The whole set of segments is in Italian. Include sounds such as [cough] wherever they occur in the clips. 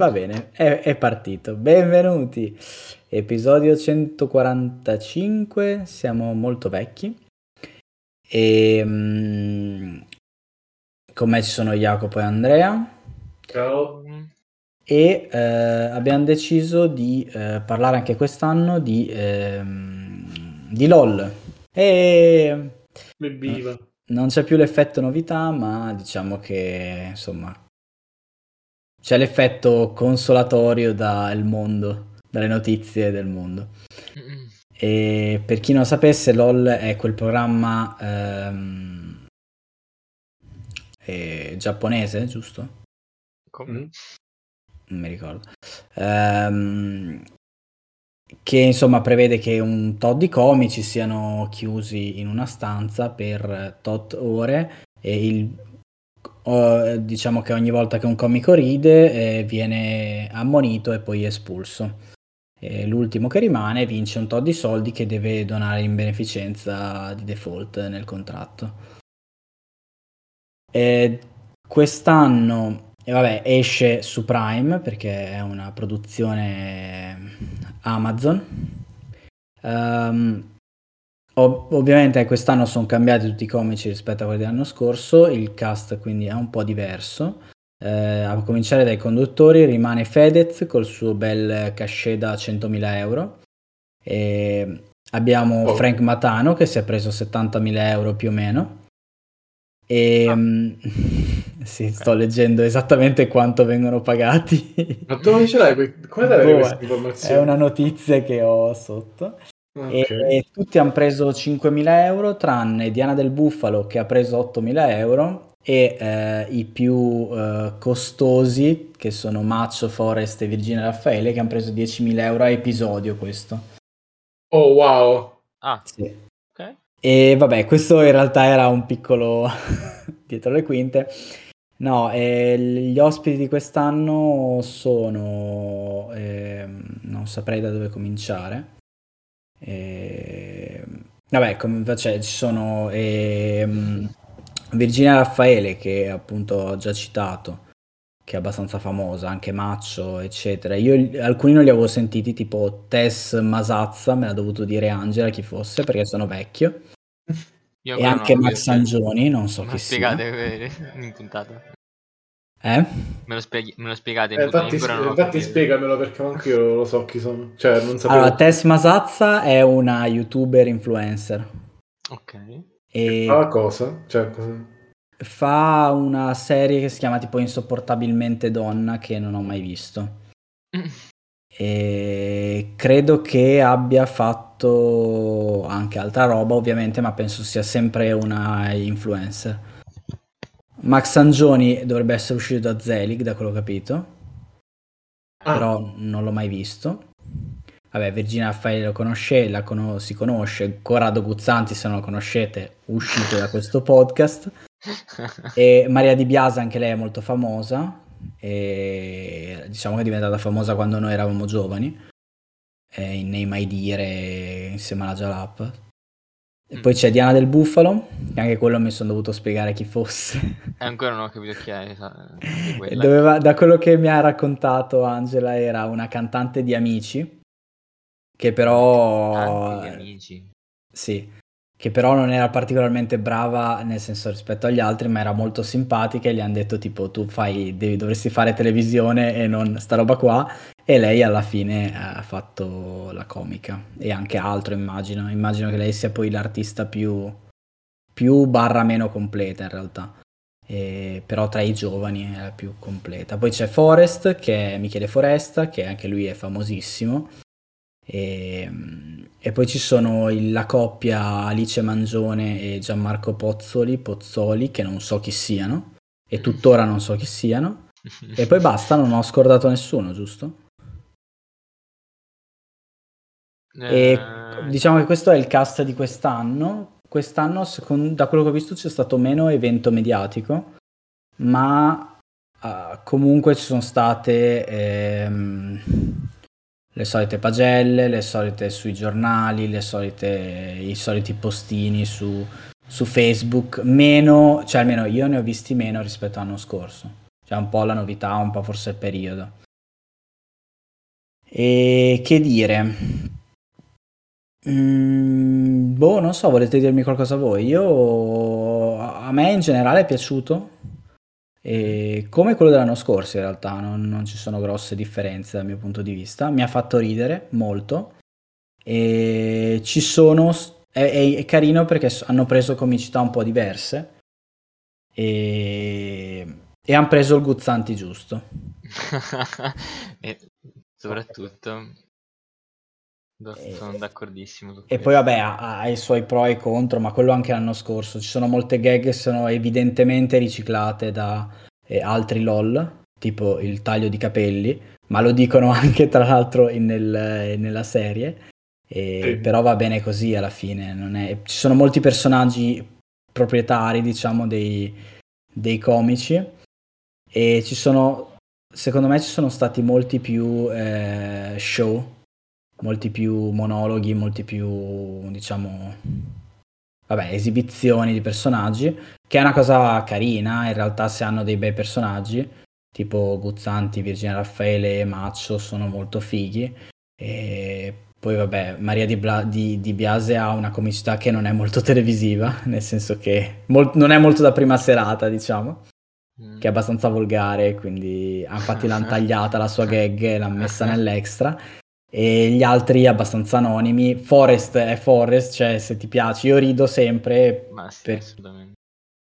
Va bene, è, è partito. Benvenuti. Episodio 145, siamo molto vecchi. E mm, con me ci sono Jacopo e Andrea. Ciao. E eh, abbiamo deciso di eh, parlare anche quest'anno di, ehm, di LOL. E Evviva. non c'è più l'effetto novità, ma diciamo che insomma c'è l'effetto consolatorio dal mondo, dalle notizie del mondo. E per chi non sapesse, LOL è quel programma ehm, eh, giapponese, giusto? Come? Mm. Non mi ricordo. Ehm, che insomma prevede che un tot di comici siano chiusi in una stanza per tot ore e il, o- diciamo che ogni volta che un comico ride eh, viene ammonito e poi espulso. E l'ultimo che rimane vince un tot di soldi che deve donare in beneficenza di default nel contratto. E quest'anno, e vabbè, esce su Prime perché è una produzione Amazon. Ehm, ov- ovviamente quest'anno sono cambiati tutti i comici rispetto a quelli dell'anno scorso, il cast quindi è un po' diverso. Eh, a cominciare dai conduttori rimane Fedez col suo bel cachet da 100.000 euro. E abbiamo Oh. Frank Matano che si è preso 70.000 euro più o meno. E Ah. mm, [laughs] sì, sto leggendo esattamente quanto vengono pagati. Ma dove ce l'hai? Come dai Boh, queste È informazioni? una notizia che ho sotto. E, e tutti hanno preso 5.000 euro, tranne Diana del Buffalo che ha preso 8.000 euro e eh, i più eh, costosi, che sono Maccio, Forest e Virginia Raffaele, che hanno preso 10.000 euro a episodio questo. Oh wow. Ah, Sì. E vabbè, questo in realtà era un piccolo [laughs] dietro le quinte. No, e gli ospiti di quest'anno sono... ehm, non saprei da dove cominciare. Ehm, vabbè, come, cioè, ci sono ehm, Virginia Raffaele, che appunto ho già citato, che è abbastanza famosa, anche Maccio, eccetera. Io alcuni non li avevo sentiti, tipo Tess Masazza, me l'ha dovuto dire Angela chi fosse, perché sono vecchio. Io E anche Max visto. Sangioni, non so chi sia. spiegate eh, in puntata. Eh? Me lo, spieghi- me lo spiegate in Eh, infatti, infatti spiegamelo perché anche io lo so chi sono. Cioè, non sapevo. Allora, Tess Masazza è una youtuber influencer Ok. e Ah, cosa? Cioè, cosa? fa una serie che si chiama tipo Insopportabilmente Donna che non ho mai visto. [laughs] E credo che abbia fatto anche altra roba, ovviamente, ma penso sia sempre una influencer. Max Sangioni dovrebbe essere uscito da Zelig, da quello che ho capito. Ah, però non l'ho mai visto. Vabbè, Virginia Raffaele lo conosce, la cono- si conosce, Corrado Guzzanti se non lo conoscete, uscite da questo podcast. [laughs] E Maria Di Biasa, anche lei è molto famosa, e diciamo che è diventata famosa quando noi eravamo giovani, eh, in Nei Mai Dire, insieme alla Jalap. E poi c'è Diana del Bufalo, che anche quello mi sono dovuto spiegare chi fosse. E ancora non ho capito chi è. di [laughs] quella. doveva- da quello che mi ha raccontato Angela era una cantante di Amici, che però... Tanti amici. Sì, che però non era particolarmente brava nel senso rispetto agli altri, ma era molto simpatica e gli hanno detto tipo tu fai, devi- dovresti fare televisione e non sta roba qua. E lei alla fine ha fatto la comica e anche altro immagino. Immagino che lei sia poi l'artista più, più barra meno completa in realtà. E- però tra i giovani è la più completa. Poi c'è Forest, che è Michele Foresta, che anche lui è famosissimo. E, e poi ci sono il- la coppia Alice Mangione e Gianmarco Pozzoli, Pozzoli, che non so chi siano, e tuttora non so chi siano. [laughs] E poi basta, non ho scordato nessuno, giusto? E Eh, diciamo che questo è il cast di quest'anno. Quest'anno, secon- da quello che ho visto, c'è stato meno evento mediatico, ma ah, comunque ci sono state ehm, le solite pagelle, le solite sui giornali, solite, i soliti postini su, su Facebook, meno, cioè almeno io ne ho visti meno rispetto all'anno scorso. Cioè un po' la novità, un po' forse il periodo. E che dire? Mm, boh, non so, volete dirmi qualcosa voi? Io a me in generale è piaciuto. E come quello dell'anno scorso, in realtà, non, non ci sono grosse differenze dal mio punto di vista. Mi ha fatto ridere molto. E ci sono. È, è, è carino perché hanno preso comicità un po' diverse. E, e hanno preso il Guzzanti giusto. [laughs] e sono d'accordissimo. E poi vabbè ha, ha, i suoi pro e contro, ma quello anche l'anno scorso. Ci sono molte gag che sono evidentemente riciclate da eh, altri LOL, tipo il taglio di capelli, ma lo dicono [laughs] anche tra l'altro in, nel, nella serie. E, sì. Però va bene così alla fine. È... Ci sono molti personaggi proprietari, diciamo, dei, dei comici. E ci sono, secondo me, ci sono stati molti più eh, show molti più monologhi, molti più, diciamo, vabbè, esibizioni di personaggi, che è una cosa carina, in realtà se hanno dei bei personaggi, tipo Guzzanti, Virginia Raffaele e Maccio sono molto fighi, e poi vabbè, Maria di, Bla- di, di, Biase ha una comicità che non è molto [laughs] televisiva, nel senso che mol- non è molto da prima serata, diciamo, mm. che è abbastanza volgare, quindi infatti l'hanno [laughs] tagliata la sua gag e l'hanno messa nell'extra e gli altri abbastanza anonimi. Forest è Forest, cioè se ti piace, io rido sempre. Ma sì, per... assolutamente.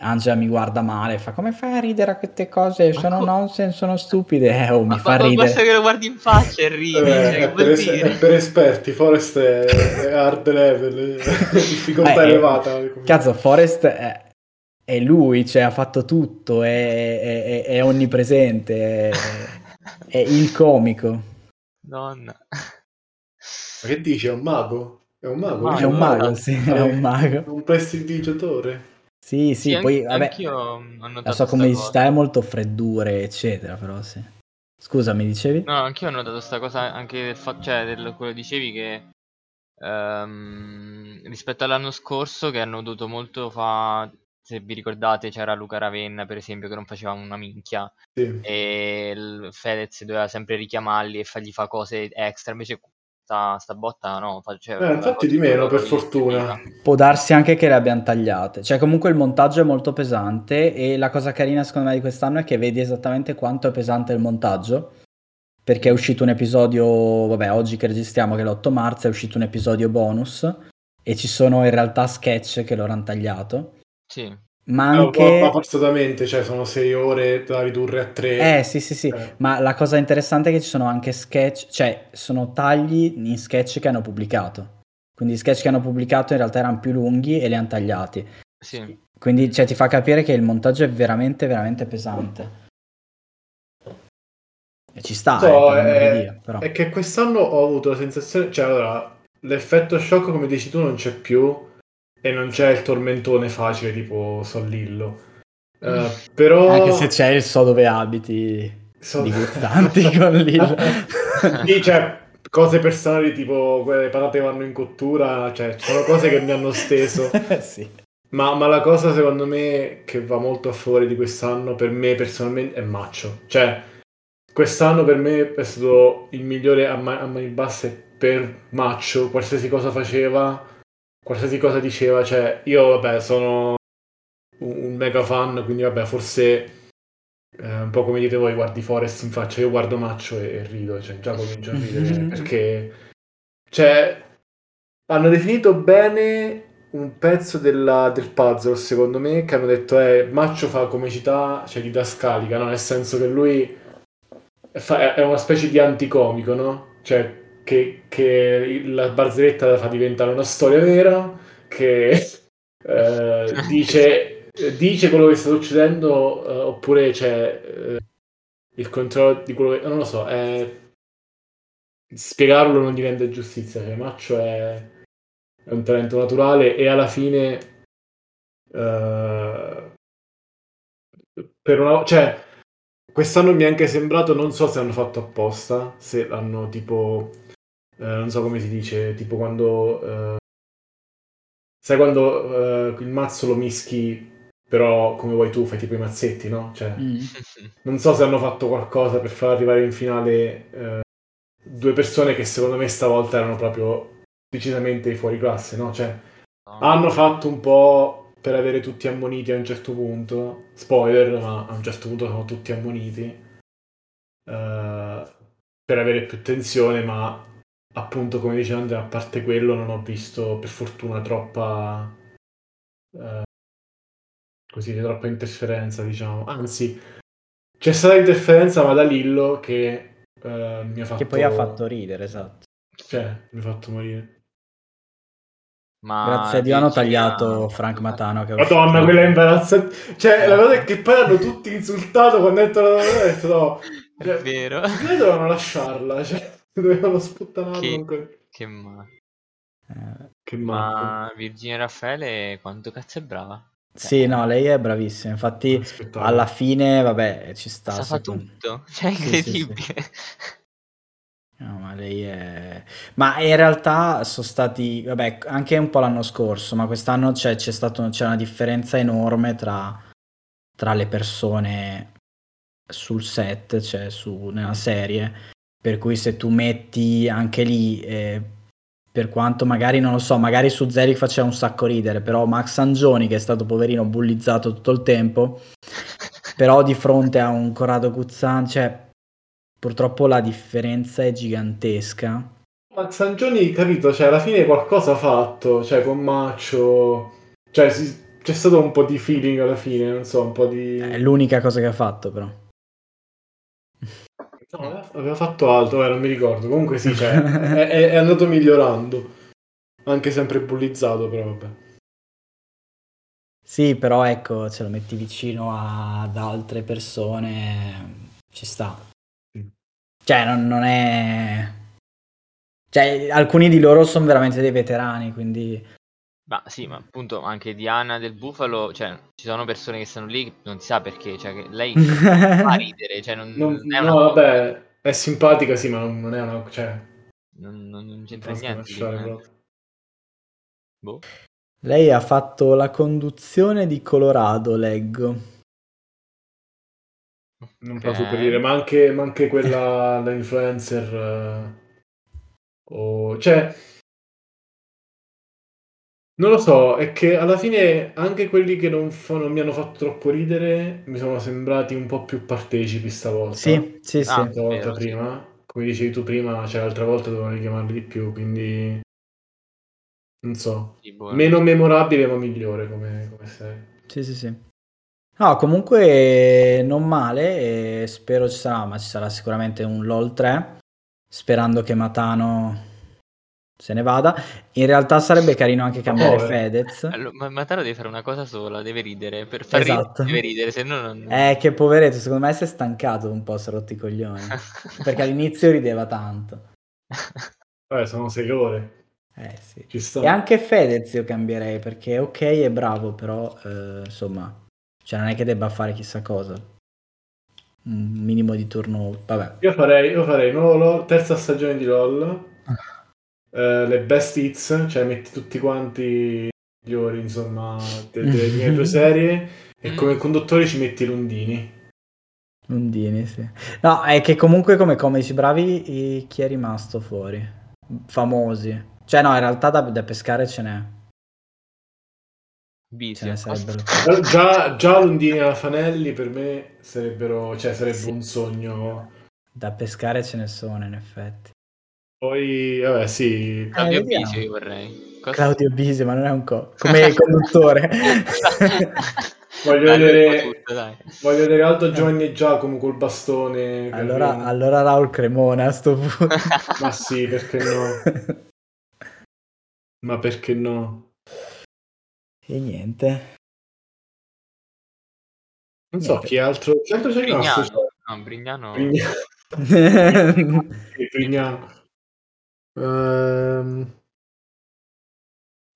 Angela mi guarda male, fa come fai a ridere a queste cose? Sono co- nonsense, sono stupide. Eh, oh, mi ma, fa ma ridere. Basta che lo guardi in faccia e ridi. Eh, cioè, è, per es- per esperti, Forest è, è hard level, [laughs] difficoltà eh, elevata. Cazzo, Forest è, è, lui, cioè ha fatto tutto, è, è onnipresente, è il comico. Nonna. Ma che dici? È un mago? È un mago? È un mago, sì, è un mago. È un prestidigiatore. Sì, sì, sì poi anche, vabbè, ho notato la sua comicità è molto freddure, eccetera, però sì. Scusa, mi dicevi? No, anch'io ho notato questa cosa anche del fatto, cioè, del, quello dicevi che um, rispetto all'anno scorso che hanno dovuto molto fa se vi ricordate c'era Luca Ravenna per esempio che non faceva una minchia. Sì. e il Fedez doveva sempre richiamarli e fargli fa cose extra invece sta, sta botta no fa, cioè, eh, infatti di meno per fortuna. può darsi anche che le abbiano tagliate. Cioè comunque il montaggio è molto pesante e la cosa carina secondo me di quest'anno è che vedi esattamente quanto è pesante il montaggio perché è uscito un episodio vabbè oggi che registriamo che è l'8 marzo è uscito un episodio bonus e ci sono in realtà sketch che loro hanno tagliato. Sì. Ma anche... Ma forzatamente, cioè sono sei ore da ridurre a tre. Eh sì sì sì, eh. ma la cosa interessante è che ci sono anche sketch, cioè sono tagli in sketch che hanno pubblicato. Quindi gli sketch che hanno pubblicato in realtà erano più lunghi e li hanno tagliati. Sì. Quindi cioè, ti fa capire che il montaggio è veramente veramente pesante. E ci sta, so, eh, è, dire, però. è che quest'anno ho avuto la sensazione, cioè allora, l'effetto shock come dici tu non c'è più e non c'è il tormentone facile tipo Sollillo. Uh, però... Anche se c'è il so dove abiti so... di [laughs] gustanti con Lillo. [laughs] sì, cioè, cose personali tipo quelle patate vanno in cottura, cioè, ci sono cose che mi hanno steso. [laughs] sì. Ma, ma, la cosa secondo me che va molto a favore di quest'anno, per me personalmente, è Maccio. Cioè, quest'anno per me è stato il migliore a, ma- a mani basse per Maccio, qualsiasi cosa faceva qualsiasi cosa diceva, cioè io vabbè sono un, mega fan, quindi vabbè forse eh, un po' come dite voi, guardi Forest in faccia, io guardo Maccio e, e rido, cioè già comincio a ridere [laughs] perché cioè hanno definito bene un pezzo della, del puzzle secondo me che hanno detto è eh, Maccio fa comicità, cioè didascalica, no? nel senso che lui fa, è una specie di anticomico, no? Cioè che, che la barzelletta la fa diventare una storia vera, che [laughs] eh, dice, dice, quello che sta succedendo, eh, oppure c'è eh, il controllo di quello che... non lo so, spiegarlo non rende giustizia, cioè Maccio è, è un talento naturale e alla fine... Uh, per una, cioè, quest'anno mi è anche sembrato, non so se hanno fatto apposta, se hanno tipo eh, non so come si dice, tipo quando... Eh, sai quando eh, il mazzo lo mischi però come vuoi tu fai tipo i mazzetti, no? Cioè, mm. [laughs] non so se hanno fatto qualcosa per far arrivare in finale eh, due persone che secondo me stavolta erano proprio decisamente fuori classe, no? Cioè, No. hanno fatto un po' per avere tutti ammoniti a un certo punto. Spoiler, ma a un certo punto sono tutti ammoniti. eh, per avere più tensione, ma appunto, come diceva Andrea, a parte quello, non ho visto per fortuna troppa. eh, così, troppa interferenza, diciamo. Anzi, c'è stata interferenza, ma da Lillo che eh, mi ha fatto. Che poi ha fatto ridere, esatto. Cioè, mi ha fatto morire. Ma Grazie a Dio hanno tagliato Frank Matano. Che è Madonna, quella è imbarazzante. Cioè, la cosa è che poi hanno tutti insultato quando ha detto la ho detto no. [laughs] È Cioè, vero. Lei dovevano lasciarla, cioè, dovevano sputtanarla Che- ancora. Che ma... Eh, Che. Ma Virginia Raffaele quanto cazzo è brava? sì, no, lei è bravissima. Infatti, Spettacolo. alla fine, vabbè, ci sta. Sa fa secondo- tutto, [laughs] cioè è Sì, sì, incredibile. No, ma lei è... Ma in realtà sono stati, vabbè, anche un po' l'anno scorso, ma quest'anno c'è, c'è stato, c'è una differenza enorme tra, tra le persone sul set, cioè su, nella serie, per cui se tu metti anche lì, eh, per quanto magari, non lo so, magari su Zeric faceva un sacco ridere, però Max Angioni, che è stato poverino bullizzato tutto il tempo, però di fronte a un Corrado Guzzan, cioè purtroppo la differenza è gigantesca. Ma Sangioni, capito, cioè, alla fine qualcosa ha fatto, cioè, con Maccio. Cioè, si- c'è stato un po' di feeling alla fine, non so, un po' di... È l'unica cosa che ha fatto, però. No, aveva- aveva fatto altro, eh, non mi ricordo. Comunque sì, cioè, è, è- andato migliorando. Anche sempre bullizzato, però vabbè. Sì, però ecco, ce lo metti vicino ad altre persone, ci sta. Cioè, non, non è... Cioè, alcuni di loro sono veramente dei veterani, quindi... Ma sì, ma appunto anche Diana del Bufalo, cioè ci sono persone che stanno lì, che non si sa perché, cioè che lei [laughs] fa ridere, cioè non, Non- non è una no, cosa- vabbè, è simpatica, sì, ma non non è una... Cioè, non, non- non c'entra non niente. lì, eh. Boh. Lei ha fatto la conduzione di Colorado, leggo. Non Ok. fa super ridere, ma anche, ma anche quella [laughs] da influencer. eh, o- cioè, non lo so, è che alla fine anche quelli che non, fa- non mi hanno fatto troppo ridere mi sono sembrati un po' più partecipi stavolta. Sì, sì, sì. Ah. Vero, sì. prima. Come dicevi tu prima, cioè l'altra volta dovevano richiamarli di più, quindi non so. Sì, boh, Meno memorabile ma migliore come, come serie. Sì, sì, sì. No, comunque non male e spero ci sarà, ma ci sarà sicuramente un LOL 3, sperando che Matano se ne vada. In realtà sarebbe carino anche cambiare povero. Fedez. Allora, ma Mataro deve fare una cosa sola, deve ridere, per far Esatto. ridere deve ridere, se no non... Eh, che poveretto, secondo me si è stancato un po', si è rotti i coglioni. [laughs] Perché all'inizio rideva tanto. [laughs] Vabbè, sono sei ore. Eh sì. Ci sta. E anche Fedez io cambierei, perché ok è bravo, però eh, insomma, cioè non è che debba fare chissà cosa. Un minimo di turno, vabbè. Io farei, io farei nuovo LOL, terza stagione di LOL, eh, le best hits, cioè metti tutti quanti i migliori, insomma, de- delle [laughs] mie due serie, e come conduttori ci metti Lundini. Lundini, sì. No, è che comunque come comici bravi chi è rimasto fuori? Famosi. Cioè no, in realtà da, da pescare ce n'è. Sarebbero. Già- Già, già Lundini e la Fanelli per me sarebbero, cioè sarebbe Sì. un sogno. Da pescare ce ne sono, in effetti. Poi, vabbè, sì. Claudio Eh, io vorrei. Cosa- Claudio Bisi, ma non è un co... come [laughs] conduttore. [laughs] Voglio Dai, vedere- tutto, dai. Voglio vedere Aldo Giovanni e Giacomo col bastone. allora, Carino. allora Raul Cremona a sto punto. [laughs] Ma sì, perché no? Ma perché no? e niente. Non so Niente. chi altro, altro c'è rimasto. Brignano. No, Brignano... Brignano. Brignano. Ehm,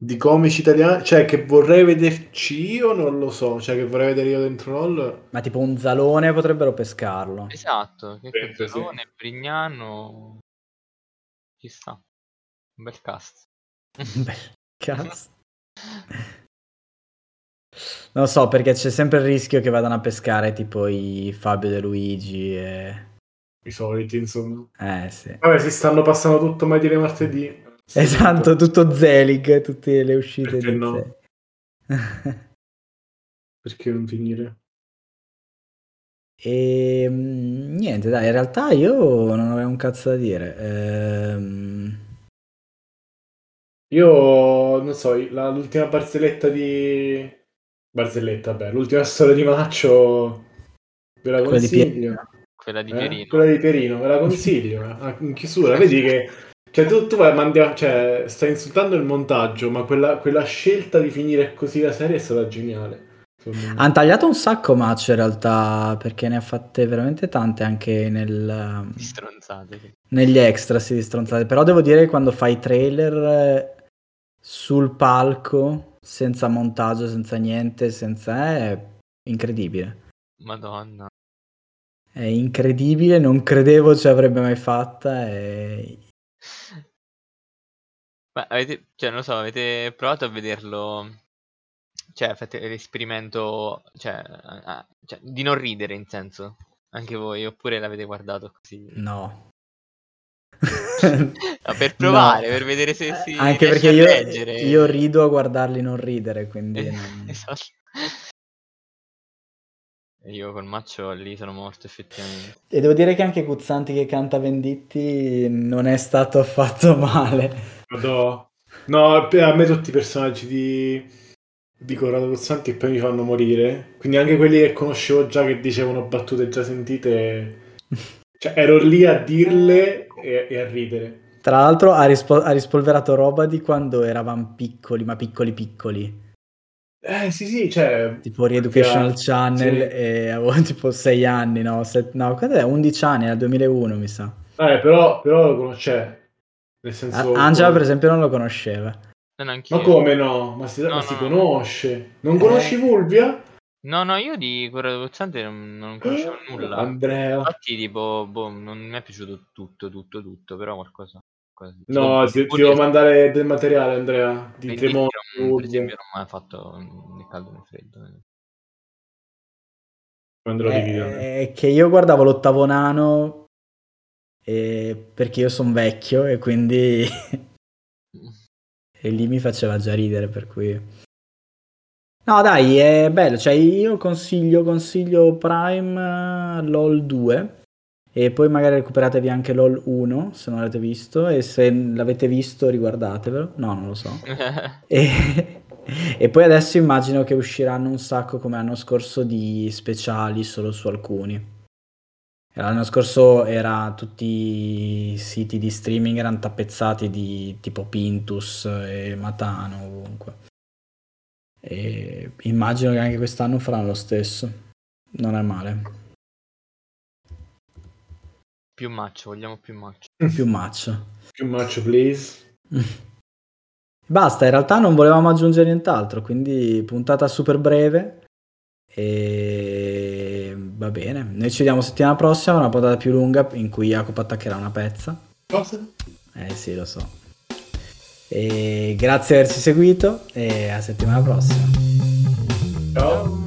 di comici italiani, cioè che vorrei vederci io, non lo so, cioè che vorrei vedere io dentro LOL. Ma tipo un zalone potrebbero pescarlo. Esatto, che Penso, sì. Cozzolone, Brignano... Ci sta. Un bel cast. Bel [laughs] cast. Non lo so, perché c'è sempre il rischio che vadano a pescare tipo i Fabio De Luigi e i soliti, insomma. Eh sì. Vabbè, si stanno passando tutto mai dire martedì. Esatto, tutto Zelig, tutte le uscite Perché no? [laughs] Perché non finire? E mm, niente, dai, in realtà io non avevo un cazzo da dire. Ehm, Io non so, la- l'ultima barzelletta di. Barzelletta, beh, l'ultima storia di Maccio ve la Quella consiglio. Quella di Eh? Pierino. Quella di Pierino, ve la consiglio. [laughs] Ah, in chiusura, vedi che. Cioè, tu, tu vai, mandi a- cioè, stai insultando il montaggio, ma quella, quella scelta di finire così la serie è stata geniale. hanno tagliato un sacco match in realtà, perché ne ha fatte veramente tante anche nel, sì. negli extra, sì, di stronzate. Però devo dire che quando fai i trailer eh, sul palco, senza montaggio, senza niente, senza... è incredibile. Madonna. È incredibile, non credevo ce l'avrebbe mai fatta. E... Ma avete, cioè, non lo so, avete provato a vederlo? Cioè, fate l'esperimento, cioè, a- a- cioè, di non ridere in senso, anche voi, oppure l'avete guardato così? No. [laughs] No, per provare, No. per vedere se si Anche perché io, io rido a guardarli non ridere, quindi... Eh, [laughs] esatto. Io col maccio lì sono morto effettivamente. E devo dire che anche Guzzanti che canta Venditti non è stato affatto [laughs] male. Madò. No, a me tutti i personaggi di, di Corrado Cozzanti e poi mi fanno morire. Quindi anche quelli che conoscevo già che dicevano battute già sentite. [laughs] Cioè, ero lì a dirle e, e a ridere. Tra l'altro ha, rispo- ha rispolverato roba di quando eravamo piccoli, ma piccoli piccoli. Eh sì, sì, cioè. Tipo Reeducational Sì. Channel e avevo [laughs] tipo 6 anni, no? Set- no, quando è? 11 anni, era 2001 mi sa. Eh, però, però lo conosce. Nel senso. A- Angela per esempio non lo conosceva. Anch'io. Ma come no? Ma si, No, ma no, si no. conosce. Non Eh. conosci Fulvia? No, no, io di Corrado Cozzante non, non conoscevo nulla. Andrea. Infatti, tipo, boh, non mi è piaciuto tutto, tutto, tutto, però qualcosa. No, ti, ti devo mandare del materiale, Andrea. Di non- per esempio, non mi ha fatto né caldo né freddo. eh. Quando lo È, divido. è che io guardavo l'ottavo nano e- perché io sono vecchio e quindi [laughs] e lì mi faceva già ridere per cui no dai è bello cioè io consiglio consiglio Prime eh, LOL 2 e poi magari recuperatevi anche LOL 1 se non l'avete visto e se l'avete visto riguardatevelo no non lo so [laughs] e, e poi adesso immagino che usciranno un sacco come l'anno scorso di speciali solo su alcuni. L'anno scorso era tutti i siti di streaming erano tappezzati di tipo Pintus e Matano ovunque. E immagino che anche quest'anno faranno lo stesso. Non è male. Più maccio, vogliamo più maccio. Più match. Più match, please. [laughs] Basta, in realtà non volevamo aggiungere nient'altro, quindi puntata super breve e va bene. Noi ci vediamo settimana prossima, una puntata più lunga in cui Jacopo attaccherà una pezza. Cosa? Eh sì, lo so. E grazie di averci seguito e a settimana prossima. Ciao.